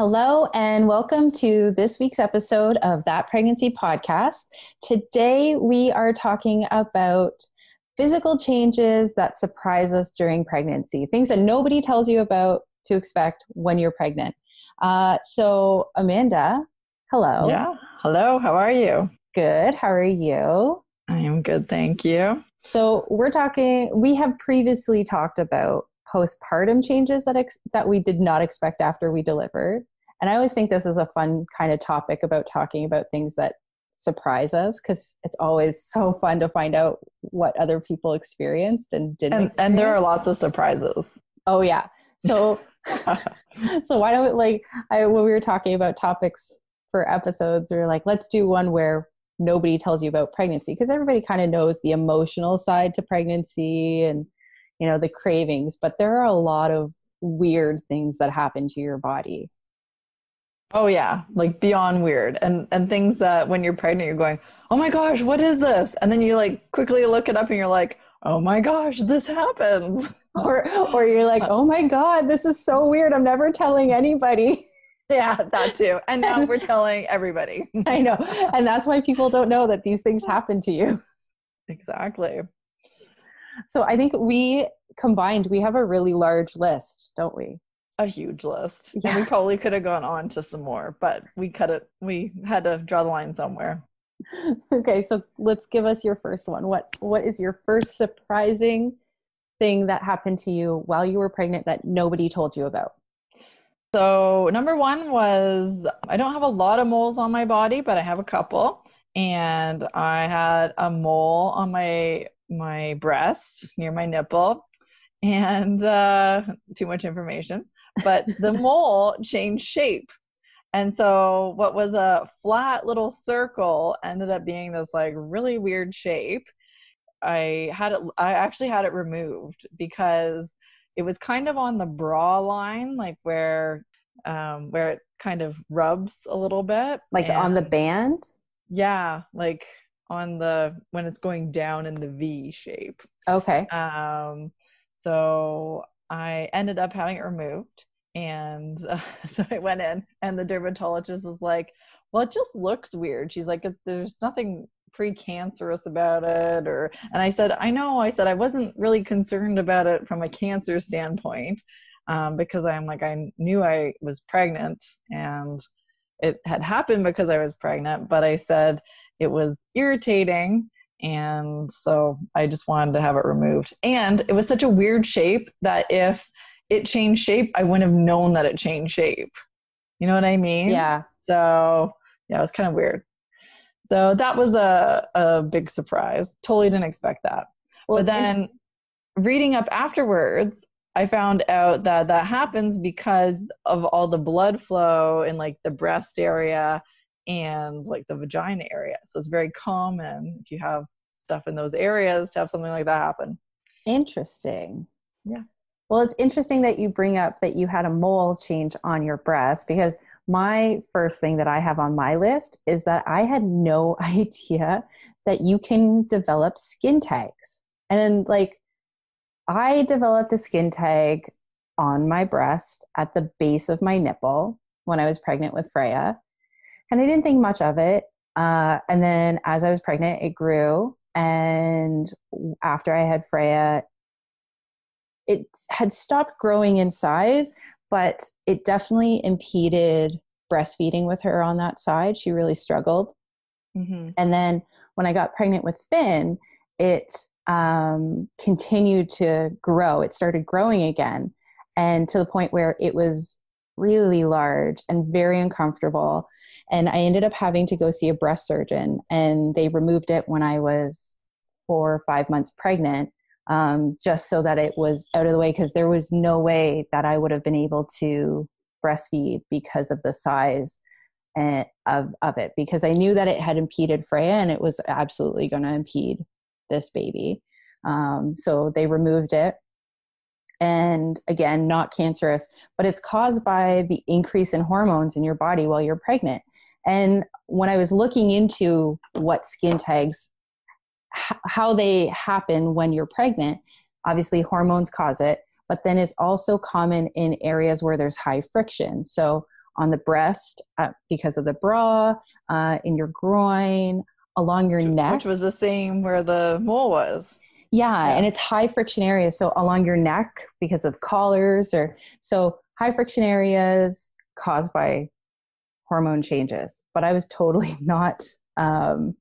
Hello, and welcome to this week's episode of That Pregnancy Podcast. Today, we are talking about physical changes that surprise us during pregnancy, things that nobody tells you about to expect when you're pregnant. Uh, so, Amanda, hello. Yeah, hello, how are you? Good, how are you? I am good, thank you. So, we're talking, we have previously talked about postpartum changes that ex- that we did not expect after we delivered. And I always think this is a fun kind of topic about talking about things that surprise us because it's always so fun to find out what other people experienced and didn't. And, and there are lots of surprises. Oh yeah. So so why don't we like I when we were talking about topics for episodes, we were like, let's do one where nobody tells you about pregnancy because everybody kind of knows the emotional side to pregnancy and you know the cravings, but there are a lot of weird things that happen to your body Oh yeah, like beyond weird, and and things that when you're pregnant, you're going, oh my gosh, what is this? And then you like quickly look it up, and you're like, oh my gosh, this happens. Or or you're like, oh my god, this is so weird. I'm never telling anybody. Yeah, that too. And now we're telling everybody. I know, and that's why people don't know that these things happen to you. Exactly. So I think we combined, we have a really large list, don't we? A huge list. Yeah. And we probably could have gone on to some more, but we cut it. We had to draw the line somewhere. Okay, so let's give us your first one. What what is your first surprising thing that happened to you while you were pregnant that nobody told you about? So, number 1 was I don't have a lot of moles on my body, but I have a couple. And I had a mole on my my breast near my nipple and uh, too much information but the mole changed shape. And so what was a flat little circle ended up being this like really weird shape. I had it I actually had it removed because it was kind of on the bra line, like where um where it kind of rubs a little bit. Like and, on the band? Yeah, like on the when it's going down in the V shape. Okay. Um so I ended up having it removed. And uh, so I went in, and the dermatologist was like, Well, it just looks weird. She's like, There's nothing precancerous about it or and i said i know i said i wasn't really concerned about it from a cancer standpoint um, because i'm like i knew i was pregnant and it had happened because i was pregnant but i said it was irritating and so I just wanted to have it removed. And it was such a weird shape that if it changed shape, I wouldn't have known that it changed shape. You know what I mean? Yeah. So yeah, it was kind of weird. So that was a, a big surprise. Totally didn't expect that. Well, but then reading up afterwards, I found out that that happens because of all the blood flow in like the breast area and like the vagina area. So it's very common if you have stuff in those areas to have something like that happen. Interesting. Yeah. Well, it's interesting that you bring up that you had a mole change on your breast because my first thing that I have on my list is that I had no idea that you can develop skin tags. And like, I developed a skin tag on my breast at the base of my nipple when I was pregnant with Freya and I didn't think much of it. Uh, and then as I was pregnant, it grew. And after I had Freya, it had stopped growing in size, but it definitely impeded breastfeeding with her on that side. She really struggled. Mm-hmm. And then when I got pregnant with Finn, it um, continued to grow. It started growing again, and to the point where it was really large and very uncomfortable. And I ended up having to go see a breast surgeon, and they removed it when I was four or five months pregnant, um, just so that it was out of the way, because there was no way that I would have been able to breastfeed because of the size and, eh, of, of it, because I knew that it had impeded Freya and it was absolutely going to impede this baby. Um, so they removed it and again not cancerous but it's caused by the increase in hormones in your body while you're pregnant. And when i was looking into what skin tags how they happen when you're pregnant obviously hormones cause it but then it's also common in areas where there's high friction. So on the breast uh, because of the bra uh, in your groin along your neck which was the same where the mole was yeah, yeah, and it's high friction areas. So along your neck because of collars or so high friction areas caused by hormone changes. But I was totally not um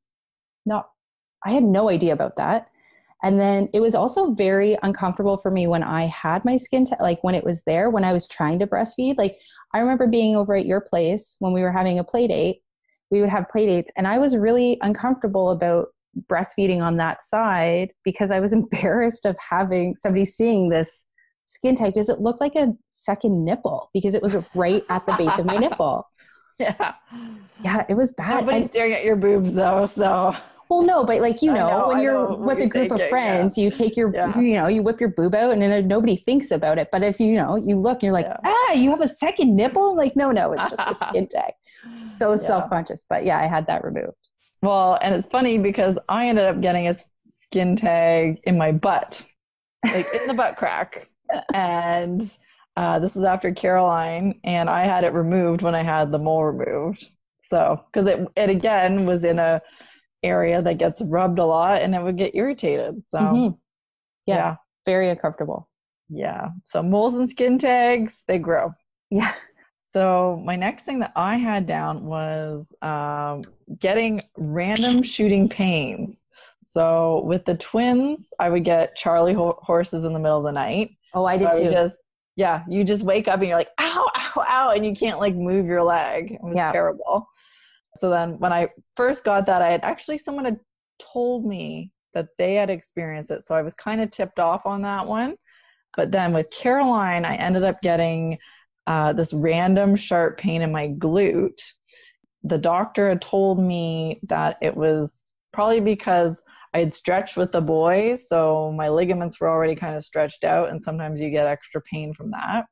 not I had no idea about that. And then it was also very uncomfortable for me when I had my skin, t- like when it was there, when I was trying to breastfeed. Like I remember being over at your place when we were having a play date. We would have play dates, and I was really uncomfortable about breastfeeding on that side because I was embarrassed of having somebody seeing this skin type because it looked like a second nipple because it was right at the base of my nipple. Yeah. Yeah, it was bad. Nobody's and, staring at your boobs though, so well, no, but like you know, know when you're with a group of friends, yeah. you take your, yeah. you know, you whip your boob out, and then nobody thinks about it. But if you know, you look, and you're like, yeah. ah, you have a second nipple. Like, no, no, it's just a skin tag. So self conscious, but yeah, I had that removed. Well, and it's funny because I ended up getting a skin tag in my butt, like in the butt crack. And uh, this is after Caroline, and I had it removed when I had the mole removed. So, because it, it again was in a area that gets rubbed a lot and it would get irritated. So, mm-hmm. yeah, yeah, very uncomfortable. Yeah. So, moles and skin tags, they grow. Yeah. So my next thing that I had down was um, getting random shooting pains. So with the twins, I would get Charlie ho- horses in the middle of the night. Oh, I did so I too. Just yeah, you just wake up and you're like, ow, ow, ow, and you can't like move your leg. It was yeah. terrible. So then when I first got that, I had actually someone had told me that they had experienced it. So I was kind of tipped off on that one. But then with Caroline, I ended up getting uh, this random sharp pain in my glute. The doctor had told me that it was probably because I had stretched with the boys, so my ligaments were already kind of stretched out, and sometimes you get extra pain from that.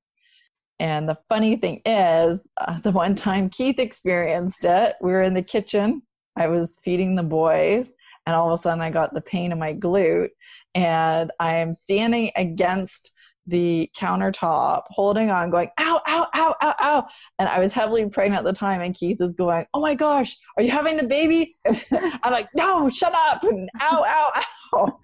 And the funny thing is, uh, the one time Keith experienced it, we were in the kitchen. I was feeding the boys, and all of a sudden I got the pain in my glute, and I'm standing against the countertop, holding on, going, ow, ow, ow, ow, ow. And I was heavily pregnant at the time, and Keith is going, oh my gosh, are you having the baby? I'm like, no, shut up. And ow, ow, ow.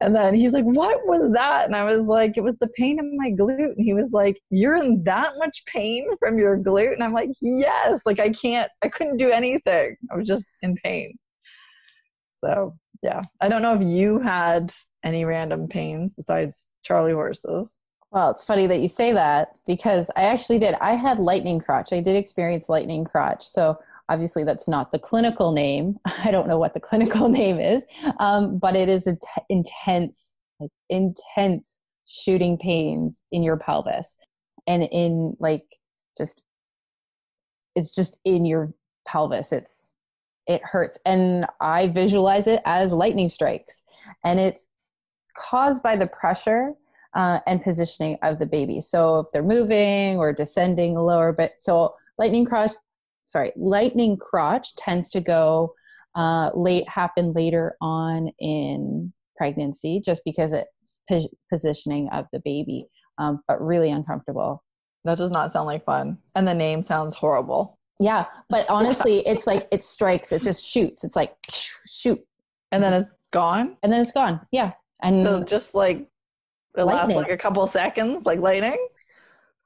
And then he's like, what was that? And I was like, it was the pain in my glute. And he was like, you're in that much pain from your glute? And I'm like, yes. Like, I can't, I couldn't do anything. I was just in pain. So yeah. I don't know if you had any random pains besides Charlie horses. Well, it's funny that you say that because I actually did. I had lightning crotch. I did experience lightning crotch. So obviously that's not the clinical name. I don't know what the clinical name is, um, but it is intense, like intense shooting pains in your pelvis and in like just it's just in your pelvis. It's it hurts. And I visualize it as lightning strikes. And it's caused by the pressure uh, and positioning of the baby. So if they're moving or descending lower, but so lightning crotch, sorry, lightning crotch tends to go uh, late, happen later on in pregnancy just because it's positioning of the baby, um, but really uncomfortable. That does not sound like fun. And the name sounds horrible. Yeah, but honestly, it's like it strikes. It just shoots. It's like shoot, and then it's gone. And then it's gone. Yeah, and so just like it lightning. lasts like a couple seconds, like lightning.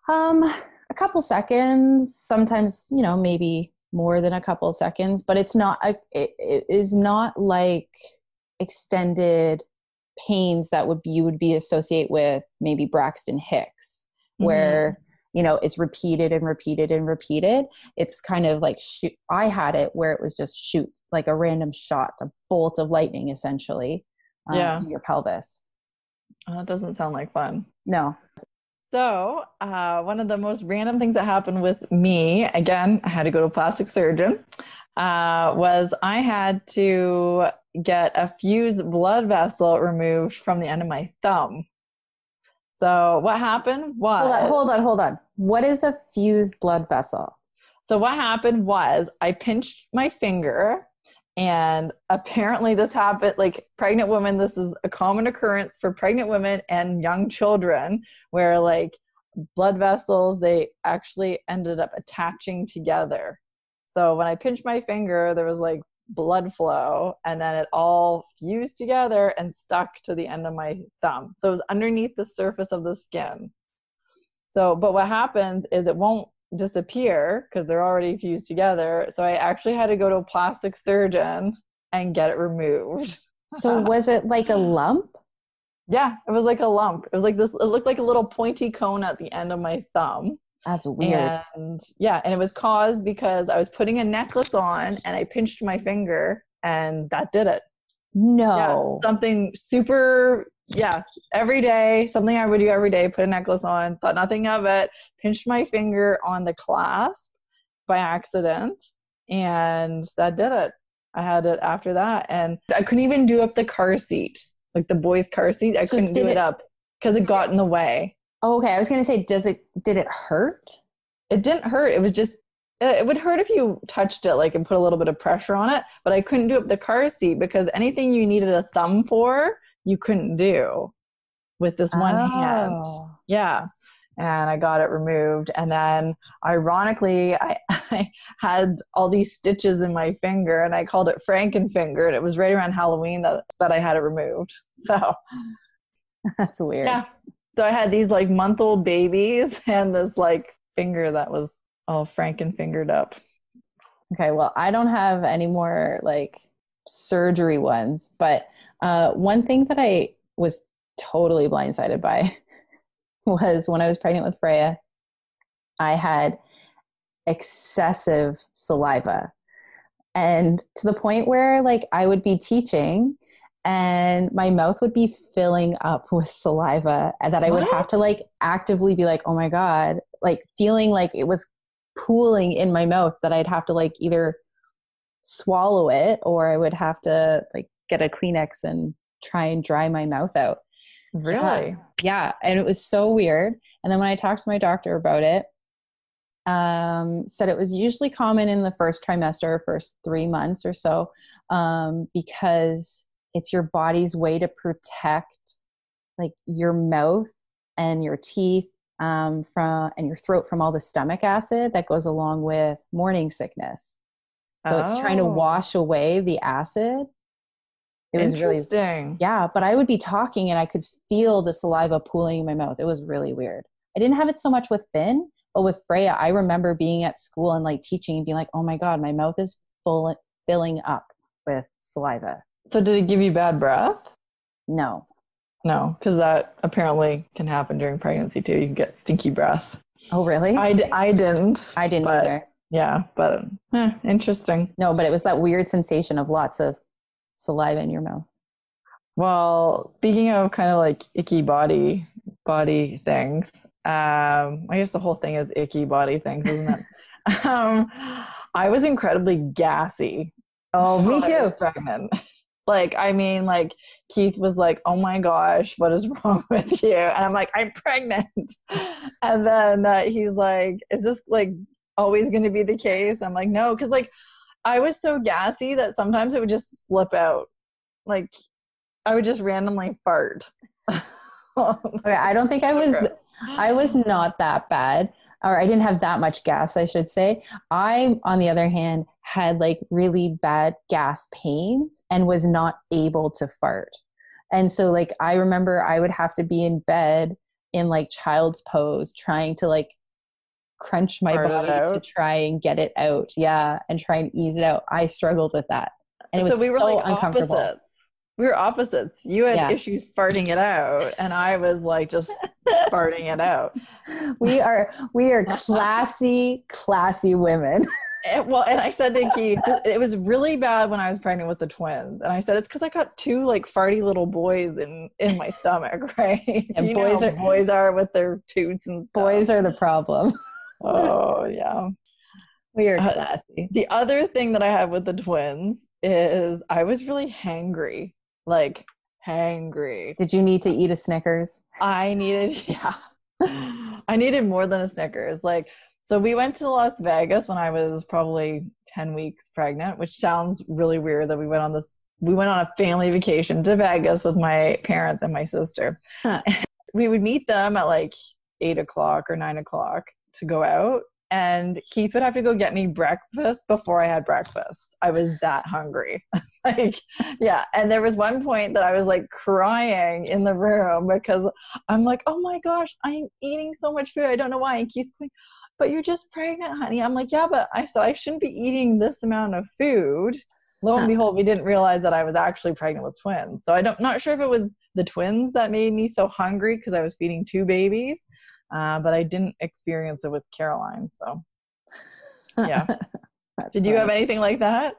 Um, a couple seconds, sometimes, you know, maybe more than a couple seconds, but it's not, a, it, it is not like extended pains that would be, you would be associate with maybe Braxton Hicks, where, mm-hmm. You know, it's repeated and repeated and repeated. It's kind of like shoot. I had it where it was just shoot, like a random shot, a bolt of lightning, essentially, um, yeah. your pelvis. Oh, that doesn't sound like fun. No. So, uh, one of the most random things that happened with me, again, I had to go to a plastic surgeon, uh, was I had to get a fused blood vessel removed from the end of my thumb. So, what happened was. Hold on, hold on, hold on. What is a fused blood vessel? So, what happened was I pinched my finger and apparently, this happened like pregnant women. This is a common occurrence for pregnant women and young children, where like blood vessels they actually ended up attaching together. So when I pinched my finger, there was like blood flow, and then it all fused together and stuck to the end of my thumb. So it was underneath the surface of the skin. So, but what happens is it won't disappear because they're already fused together. So I actually had to go to a plastic surgeon and get it removed. so was it like a lump? Yeah, it was like a lump. It was like this it looked like a little pointy cone at the end of my thumb. That's weird. And yeah, and it was caused because I was putting a necklace on and I pinched my finger and that did it. No. Yeah, something super yeah, every day, something I would do every day, put a necklace on, thought nothing of it, pinched my finger on the clasp by accident, and that did it. I had it after that, and I couldn't even do up the car seat, like the boy's car seat. I so couldn't do it, it up because it got in the way. Oh, okay, I was gonna say, does it? Did it hurt? It didn't hurt. It was just uh, it would hurt if you touched it like and put a little bit of pressure on it but i couldn't do up the car seat because anything you needed a thumb for you couldn't do with this one oh. hand. Yeah. And I got it removed. And then ironically, I, I, had all these stitches in my finger and I called it Frankenfinger. And it was right around Halloween that, that I had it removed. So that's weird. Yeah. So I had these like month old babies and this like finger that was all franken fingered up. Okay. Well, I don't have any more like surgery ones, but uh, one thing that I was totally blindsided by was when I was pregnant with Freya, I had excessive saliva. And to the point where like I would be teaching and my mouth would be filling up with saliva and that I would have to like actively be like, oh my God, like feeling like it was pooling in my mouth that I'd have to like either swallow it or I would have to like get a Kleenex and try and dry my mouth out. Really? Yeah. yeah. And it was so weird. And then when I talked to my doctor about it, um, said it was usually common in the first trimester, first three months or so, um, because it's your body's way to protect like your mouth and your teeth um, from and your throat from all the stomach acid that goes along with morning sickness. So oh. it's trying to oh. wash away the acid it was Interesting. really yeah, but I would be talking and I could feel the saliva pooling in my mouth. It was really weird. I didn't have it so much with Finn, but with Freya, I remember being at school and like teaching and being like, "Oh my god, my mouth is full filling up with saliva." So did it give you bad breath? No. No, because that apparently can happen during pregnancy too. You can get stinky breath. Oh, really? I, d- I didn't. I didn't but, either. Yeah, but eh, interesting. No, but it was that weird sensation of lots of saliva in your mouth? Well, speaking of kind of like icky body body things, um, I guess the whole thing is icky body things, isn't it? um, I was incredibly gassy. Oh, me too. pregnant. Like, I mean, like Keith was like, "Oh my gosh, what is wrong with you?" And I'm like, "I'm pregnant." and then uh, he's like, "Is this like always going to be the case?" I'm like, "No," because like I was so gassy that sometimes it would just slip out. Like I would just randomly fart. okay, I don't think I was I was not that bad or I didn't have that much gas, I should say. I on the other hand had like really bad gas pains and was not able to fart. And so like I remember I would have to be in bed in like child's pose, trying to like crunch my Fart body to try and get it out. Yeah, and try and ease it out. I struggled with that. And it was so we were so like uncomfortable. opposites. We were opposites. You had Yeah. issues farting it out, and I was like just farting it out. We are we are classy, classy women. And- well, and I said to Keith, it was really bad when I was pregnant with the twins, and I said it's because I got two like farty little boys in in my stomach, right? And you boys are- boys are with their toots and stuff. Boys are the problem. Oh yeah. We are Uh, classy. The other thing that I have with the twins is I was really hangry, like hangry. Did you need to eat a Snickers? I needed, yeah, I needed more than a Snickers. Like, so we went to Las Vegas when I was probably 10 weeks pregnant, which sounds really weird that we went on this, we went on a family vacation to Vegas with my parents and my sister. Huh. We would meet them at like eight o'clock or nine o'clock to go out. And Keith would have to go get me breakfast before I had breakfast. I was that hungry. like, yeah. And there was one point that I was like crying in the room because I'm like, oh my gosh, I'm eating so much food. I don't know why. And Keith's going, but you're just pregnant, honey. I'm like, yeah, but I said I shouldn't be eating this amount of food. Lo and behold, we didn't realize that I was actually pregnant with twins. So I don't not sure if it was the twins that made me so hungry because I was feeding two babies, uh, but I didn't experience it with Caroline. So yeah. Did you have anything like that?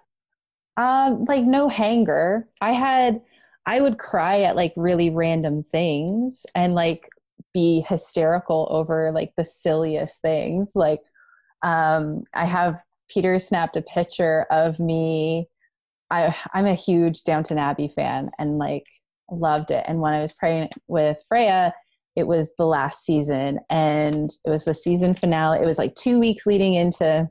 Um, like no hanger. I had I would cry at like really random things and like be hysterical over like the silliest things. Like um I have Peter snapped a picture of me. I I'm a huge Downton Abbey fan and like loved it. And when I was pregnant with Freya, it was the last season and it was the season finale. It was like two weeks leading into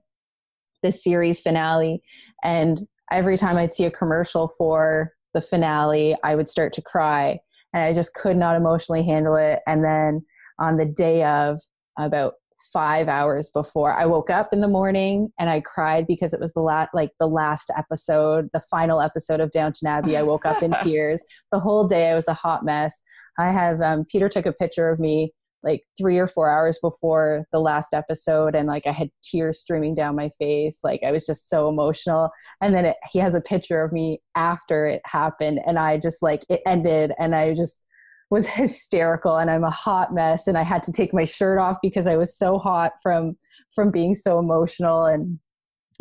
the series finale. And every time I'd see a commercial for the finale, I would start to cry. And I just could not emotionally handle it. And then on the day of, about five hours before, I woke up in the morning and I cried because it was the last, like the last episode, the final episode of Downton Abbey. I woke up in tears. The whole day I was a hot mess. I have um, Peter took a picture of me like three or four hours before the last episode and like i had tears streaming down my face like i was just so emotional and then it, he has a picture of me after it happened and i just like it ended and i just was hysterical and i'm a hot mess and i had to take my shirt off because i was so hot from from being so emotional and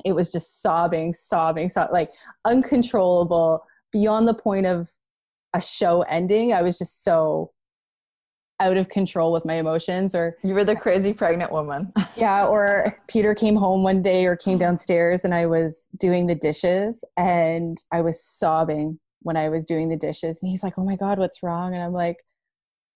it was just sobbing sobbing so like uncontrollable beyond the point of a show ending i was just so out of control with my emotions or You were the crazy pregnant woman. yeah or peter came home one day or came downstairs and i was doing the dishes and i was sobbing when i was doing the dishes and he's like oh my god what's wrong? And i'm like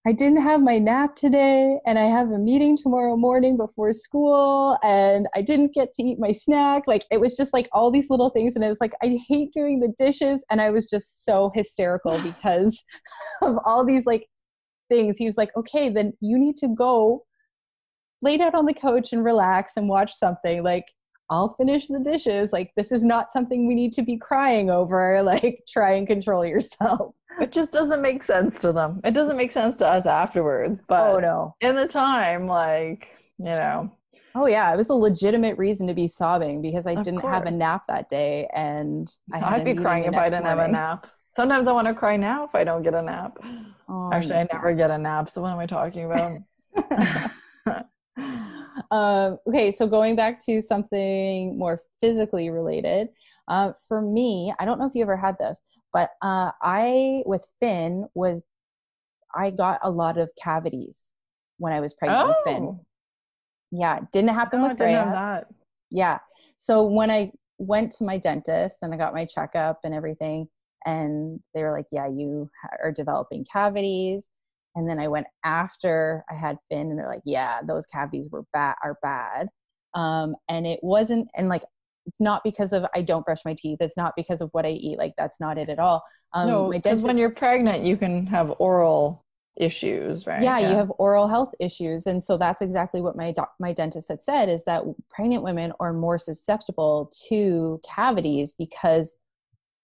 i didn't have my nap today and i have a meeting tomorrow morning before school and i didn't get to eat my snack. Like it was just like all these little things and i was like i hate doing the dishes and i was just so hysterical because of all these like things. He was like okay then you need to go lay down on the couch and relax and watch something. Like i'll finish the dishes like this is not something we need to be crying over like try and control yourself It just doesn't make sense to them. It doesn't make sense to us afterwards. But oh no in the time, like, you know, oh yeah it was a legitimate reason to be sobbing because i Of didn't have a nap that day and I I'd be crying if I didn't have a nap. Sometimes I want to cry now if I don't get a nap. Oh, Actually, I never get a nap. So what am I talking about? um, okay, so going back to something more physically related, uh, for me, I don't know if you ever had this, but uh, I with Finn was I got a lot of cavities when I was pregnant with Finn. oh, Yeah, didn't happen no, with didn't Freya. have that. Yeah. So when I went to my dentist and I got my checkup and everything, and they were like, "Yeah, you are developing cavities." And then I went after I had Finn, and they're like, "Yeah, those cavities were bad, are bad." Um, and it wasn't, and like, it's not because of I don't brush my teeth. It's not because of what I eat. Like that's not it at all. Um, no, because when you're pregnant, you can have oral issues, right? yeah, you have oral health issues and so that's exactly what my doc- my dentist had said is that pregnant women are more susceptible to cavities because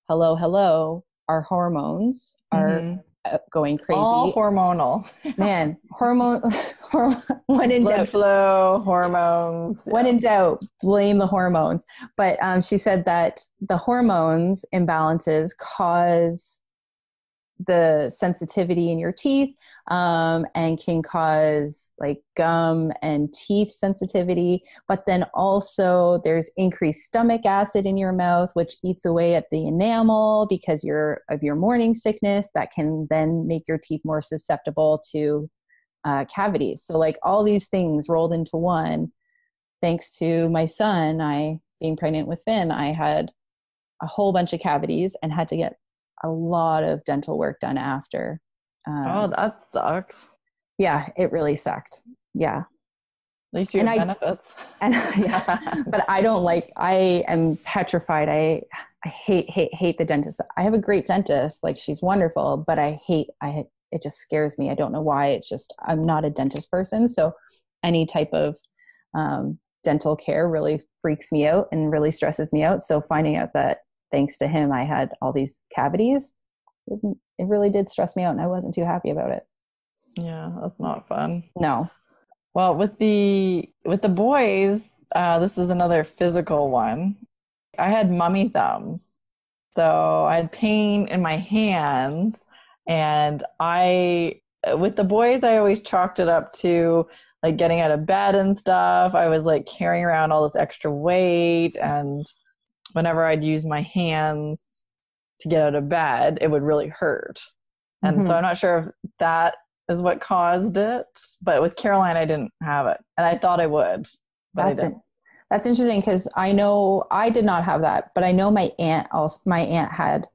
hello hello our hormones are Mhm. Uh, going crazy. All hormonal. Man, hormone, hormone when in Blood doubt, flow, hormones. when yeah. in doubt, blame the hormones. But um, she said that the hormones imbalances cause the sensitivity in your teeth um, and can cause like gum and teeth sensitivity. But then also there's increased stomach acid in your mouth, which eats away at the enamel because you're of your morning sickness. That can then make your teeth more susceptible to uh, cavities. So like all these things rolled into one. Thanks to my son, I being pregnant with Finn, I had a whole bunch of cavities and had to get a lot of dental work done after. Um, oh, that sucks. yeah, it really sucked. Yeah. At least you And have I- benefits. And yeah, but I don't like, I am petrified. I, I hate, hate, hate the dentist. I have a great dentist. Like she's wonderful, but I hate, I, it just scares me. I don't know why. It's just, I'm not a dentist person. So any type of um, dental care really freaks me out and really stresses me out. So finding out that thanks to him, I had all these cavities, it really did stress me out and I wasn't too happy about it. yeah, that's not fun. No. Well, with the with the boys, uh, this is another physical one. I had mummy thumbs, so I had pain in my hands, and I with the boys, I always chalked it up to like getting out of bed and stuff. I was like carrying around all this extra weight, and whenever I'd use my hands to get out of bed, it would really hurt. And so Mhm. I'm not sure if that is what caused it. But with Caroline, I didn't have it, and I thought I would. But I That's it. didn't. That's interesting because I know I did not have that, but I know my aunt also my aunt had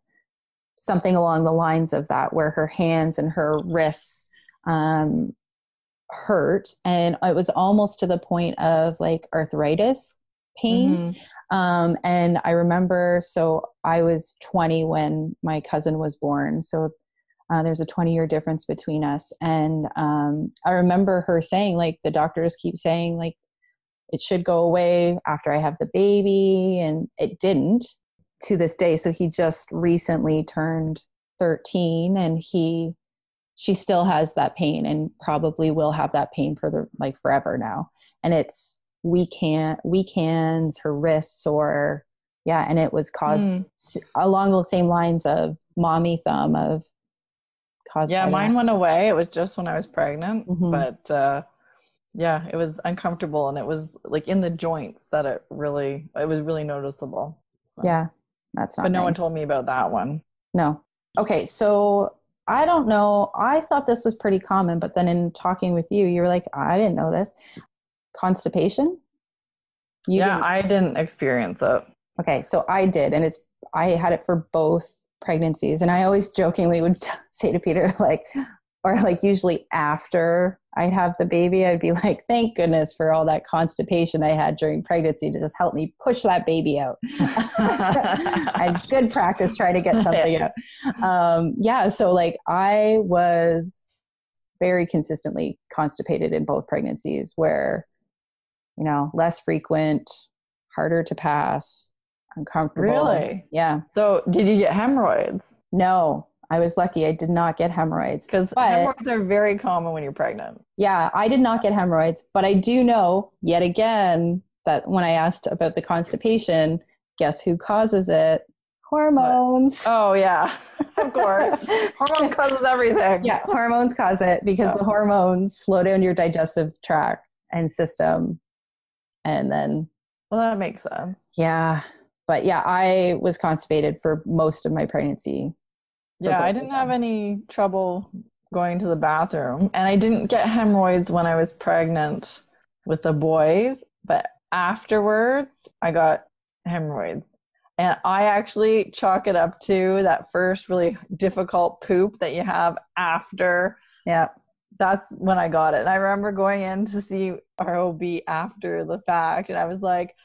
something along the lines of that where her hands and her wrists um, hurt and it was almost to the point of like arthritis pain Mhm. um, and I remember, so I was 20 when my cousin was born. So uh, there's a 20 year difference between us. And um, I remember her saying, like, the doctors keep saying, like, it should go away after I have the baby. And it didn't to this day. So he just recently turned 13 and he, she still has that pain and probably will have that pain for the like forever now. And it's, weak hand, weak hands, her wrists or Yeah, and it was caused Mm. s- along the same lines of mommy thumb of caused. Yeah, mine that. went away. It was just when I was pregnant, Mhm. but uh, yeah, it was uncomfortable, and it was like in the joints that it really, it was really noticeable. So. Yeah, that's not. but no one told me about that one. No. Okay, so I don't know. I thought this was pretty common, but then in talking with you, you were like, I didn't know this. Constipation. You yeah, didn't- I didn't experience it. Okay, so I did, and it's I had it for both pregnancies, and I always jokingly would say to Peter like, or like usually after I'd have the baby, I'd be like, "Thank goodness for all that constipation I had during pregnancy to just help me push that baby out." I had good practice trying to get something out. Um, yeah, so like I was very consistently constipated in both pregnancies, where you know less frequent, harder to pass, uncomfortable. Really? Yeah. So, did you get hemorrhoids? No, I was lucky. I did not get hemorrhoids. Because hemorrhoids are very common when you're pregnant. Yeah, I did not get hemorrhoids, but I do know yet again that when I asked about the constipation, guess who causes it? Hormones. Oh yeah, of course. Hormones causes everything. yeah, hormones cause it because Yeah. the hormones slow down your digestive tract and system. And then, Well, that makes sense. yeah, but yeah, I was constipated for most of my pregnancy. Yeah, I didn't have any trouble going to the bathroom, and I didn't get hemorrhoids when I was pregnant with the boys, but afterwards I got hemorrhoids. And I actually chalk it up to that first really difficult poop that you have after Yeah. That's when I got it. And I remember going in to see ROB after the fact, and I was like,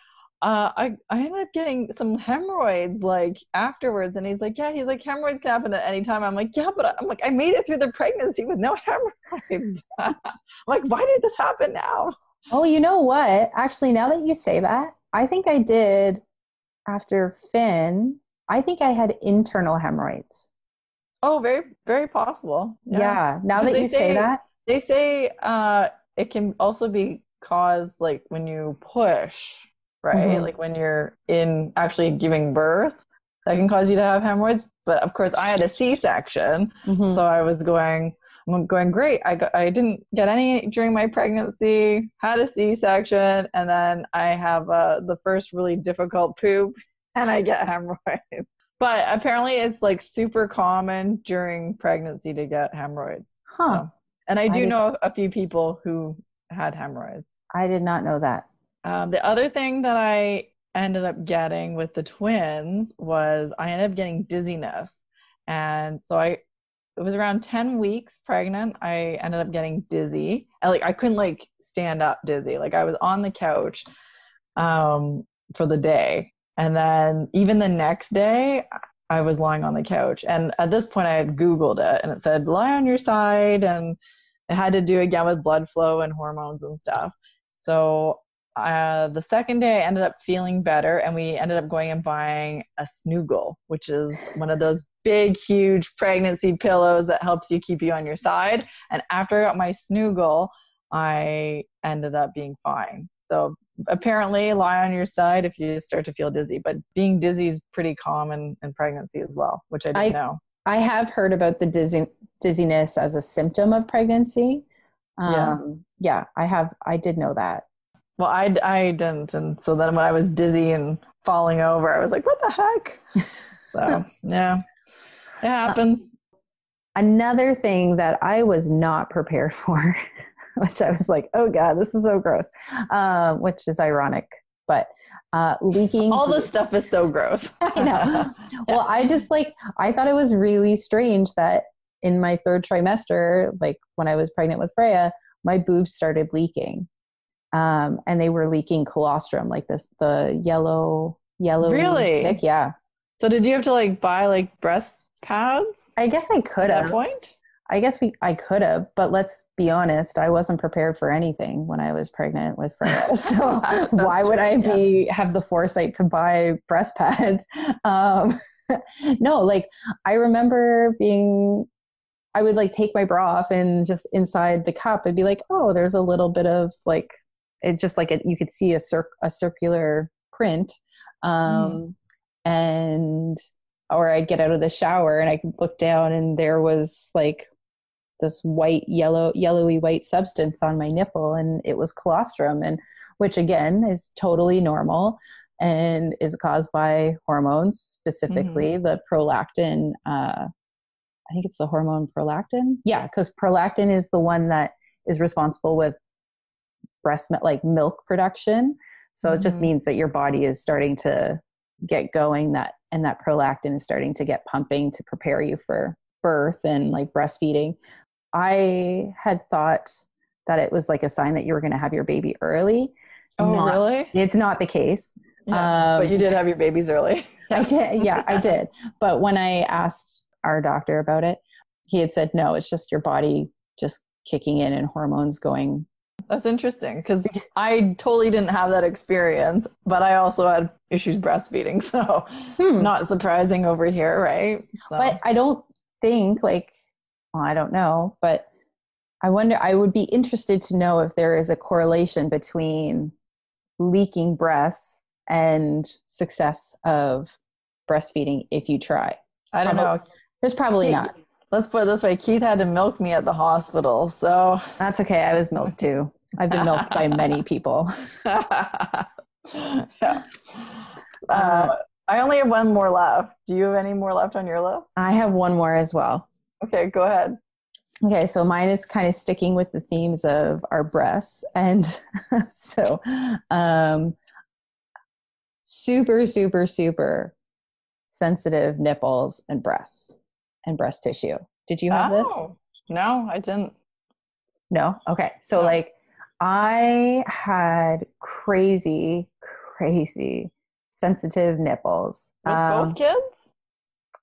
uh, I, I ended up getting some hemorrhoids like afterwards. And he's like, Yeah, he's like, hemorrhoids can happen at any time. I'm like, Yeah, but I'm like, I made it through the pregnancy with no hemorrhoids. I'm like, why did this happen now? Oh, you know what? Actually, now that you say that, I think I did after Finn. I think I had internal hemorrhoids. Oh, very, very possible. Yeah. Now that you say, say- that, They say uh, it can also be caused like when you push, right? Mhm. Like when you're in actually giving birth, that can cause you to have hemorrhoids. But of course, I had a C-section, Mhm. so I was going, I'm going great. I got, I didn't get any during my pregnancy. Had a C-section, and then I have uh, the first really difficult poop, and I get hemorrhoids. But apparently, it's like super common during pregnancy to get hemorrhoids. huh? So- and I do did- know a few people who had hemorrhoids. I did not know that. Um, the other thing that I ended up getting with the twins was I ended up getting dizziness. And so I, it was around 10 weeks pregnant. I ended up getting dizzy. And like I couldn't like stand up dizzy. Like I was on the couch um, for the day. And then even the next day, I was lying on the couch. And at this point, I had Googled it and it said, lie on your side. And it had to do again with blood flow and hormones and stuff. So uh, the second day, I ended up feeling better, and we ended up going and buying a Snoogle, which is one of those big, huge pregnancy pillows that helps you keep you on your side. And after I got my Snoogle, I ended up being fine. So apparently, lie on your side if you start to feel dizzy, but being dizzy is pretty common in pregnancy as well, which I didn't I- know. I have heard about the dizzy, dizziness as a symptom of pregnancy. Yeah. Um, yeah, I have. I did know that. Well, I, I didn't. And so then when I was dizzy and falling over, I was like, what the heck? So, yeah, it happens. Another thing that I was not prepared for, which I was like, oh God, this is so gross, um, which is ironic, but uh, leaking. All this stuff is so gross. I know. Well, I just like, I thought it was really strange that in my third trimester, like when I was pregnant with Freya, my boobs started leaking. Um, and they were leaking colostrum, like this, the yellow, yellow. Really? Thick. Yeah. So did you have to like buy like breast pads I guess I could at that have. point? I guess we I could have, but let's be honest, I wasn't prepared for anything when I was pregnant with Freya. So why would I true, be have the foresight to buy breast pads? Um, no, like I remember being I would like take my bra off and just inside the cup I'd be like, "Oh, there's a little bit of like it just like it, you could see a cir- a circular print." Um and or I'd get out of the shower and I could look down and there was like this white yellow yellowy white substance on my nipple and it was colostrum and which again is totally normal and is caused by hormones specifically the prolactin uh, i think it's the hormone prolactin? Yeah because prolactin is the one that is responsible with breast milk like milk production. So it just Mhm. means that your body is starting to get going that and that prolactin is starting to get pumping to prepare you for birth and like breastfeeding i had thought that it was like a sign that you were going to have your baby early Oh, Not- really? it's not the case Yeah. um, but you did have your babies early. I did. Yeah, I did. But when I asked our doctor about it, he had said, no, it's just your body just kicking in and hormones going. That's interesting because I totally didn't have that experience, but I also had issues breastfeeding. So Hmm. not surprising over here, right? So, But I don't think, like, well, I don't know, but I wonder, I would be interested to know if there is a correlation between leaking breasts and success of breastfeeding if you try. I don't know. There's probably not. Let's put it this way Keith had to milk me at the hospital. So That's okay. I was milked too. I've been milked by many people. yeah. Uh, I only have one more left. Do you have any more left on your list? I have one more as well. Okay, go ahead. Okay, so mine is kind of sticking with the themes of our breasts. And so, um, super, super, super sensitive nipples and breasts and breast tissue. Did you have this? Oh, No, I didn't. No? Okay. So, No. like, I had crazy, crazy sensitive nipples. With Um, both kids?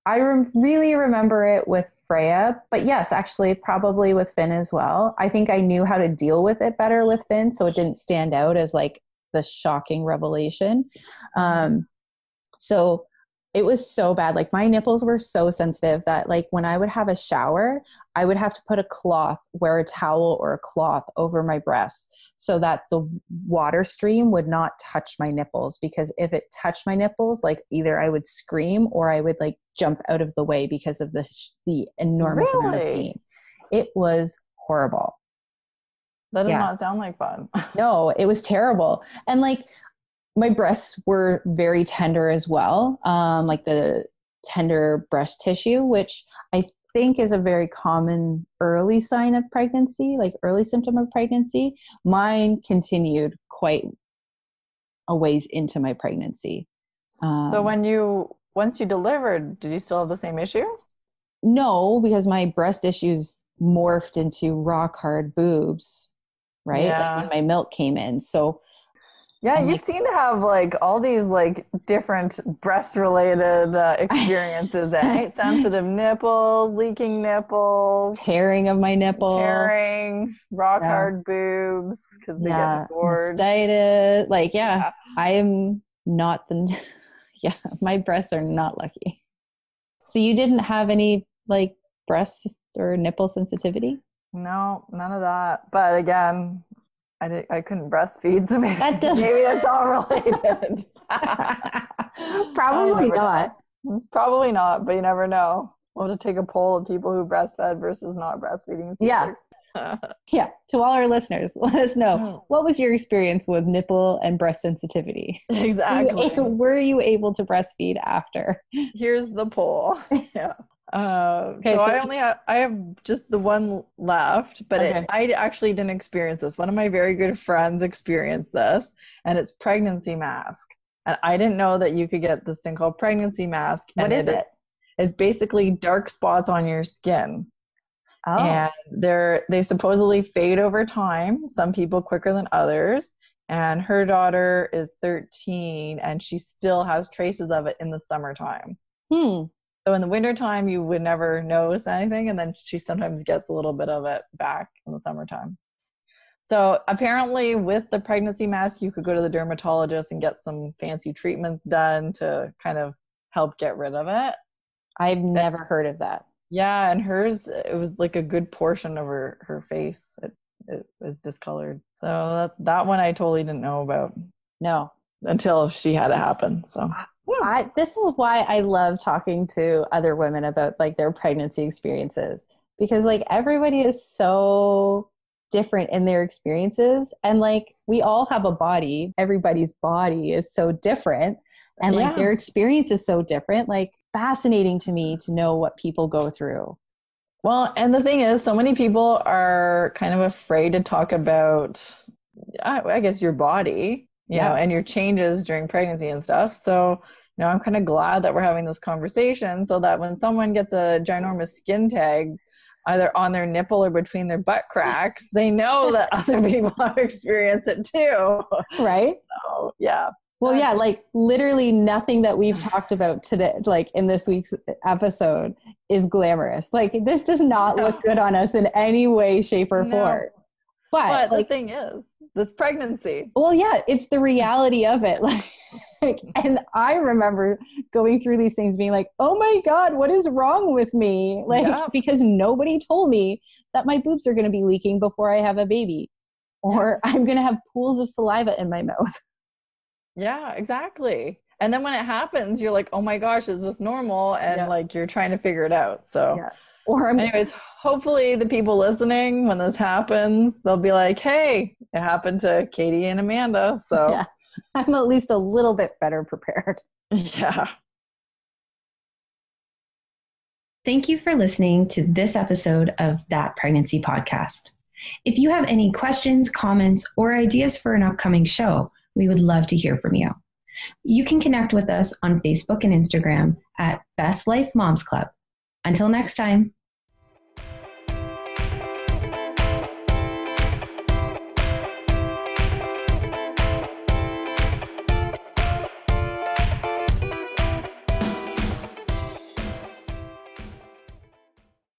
I re- really remember it with Freya, but yes, actually, probably with Finn as well. I think I knew how to deal with it better with Finn, so it didn't stand out as like the shocking revelation. Um, so it was so bad. Like my nipples were so sensitive that like when I would have a shower, I would have to put a cloth, wear a towel or a cloth over my breasts so that the water stream would not touch my nipples because if it touched my nipples, like either I would scream or I would like jump out of the way because of the the enormous really? amount of pain. It was horrible. That does yeah. not sound like fun. no, it was terrible. And like my breasts were very tender as well, um, like the tender breast tissue, which I think is a very common early sign of pregnancy, like early symptom of pregnancy. Mine continued quite a ways into my pregnancy. Um, so when you once you delivered, did you still have the same issue? No, because my breast issues morphed into rock hard boobs, right? Yeah. Like when my milk came in. So yeah, you seem to have like all these like different breast related uh, experiences, right? Sensitive nipples, leaking nipples, tearing of my nipple, tearing, rock yeah. hard boobs because they yeah. get bored. Mastitis. Like, yeah, yeah, I am not the, yeah, my breasts are not lucky. So you didn't have any like breast or nipple sensitivity? No, none of that. But again, I, did, I couldn't breastfeed, so maybe, that does... maybe that's all related. Probably not. Probably not, but you never know. We'll have to take a poll of people who breastfed versus not breastfeeding. Yeah. yeah. To all our listeners, let us know hmm. what was your experience with nipple and breast sensitivity? Exactly. Were you able to breastfeed after? Here's the poll. Yeah. Uh, okay, so, so, I only have I have just the one left, but okay. it, I actually didn't experience this. One of my very good friends experienced this, and it's pregnancy mask. And I didn't know that you could get this thing called pregnancy mask. What is it? it? It's basically dark spots on your skin. Oh. And they're they supposedly fade over time. Some people quicker than others. And her daughter is 13, and she still has traces of it in the summertime. Hmm. So in the wintertime, you would never notice anything, and then she sometimes gets a little bit of it back in the summertime. So apparently, with the pregnancy mask, you could go to the dermatologist and get some fancy treatments done to kind of help get rid of it. I've never heard of that. Yeah, and hers, it was like a good portion of her her face. It it was discolored. So that that one I totally didn't know about. No, until she had it happen. So I, this is why I love talking to other women about like their pregnancy experiences because like everybody is so different in their experiences and like we all have a body. Everybody's body is so different and like yeah. their experience is so different. Like fascinating to me to know what people go through. Well and the thing is so many people are kind of afraid to talk about i, I guess your body you yeah. know and your changes during pregnancy and stuff so you know, I'm kind of glad that we're having this conversation so that when someone gets a ginormous skin tag, either on their nipple or between their butt cracks, they know that other people have experienced it too. Right. So, yeah. Well, yeah, like literally nothing that we've talked about today, like in this week's episode, is glamorous. Like, this does not no. look good on us in any way, shape, or no. form. But, but like, the thing is, this pregnancy. Well, yeah, it's the reality of it. Like, and I remember going through these things being like, oh my God, what is wrong with me? Like, yeah. because nobody told me that my boobs are going to be leaking before I have a baby or yeah. I'm going to have pools of saliva in my mouth. Yeah, exactly. And then when it happens, you're like, oh my gosh, is this normal? And yeah. like, you're trying to figure it out. So, yeah. Or I'm, anyways, hopefully the people listening when this happens, they'll be like, "Hey, it happened to Katie and Amanda." So yeah, I'm at least a little bit better prepared. Yeah. Thank you for listening to this episode of That Pregnancy Podcast. If you have any questions, comments, or ideas for an upcoming show, we would love to hear from you. You can connect with us on Facebook and Instagram at Best Life Moms Club. Until next time.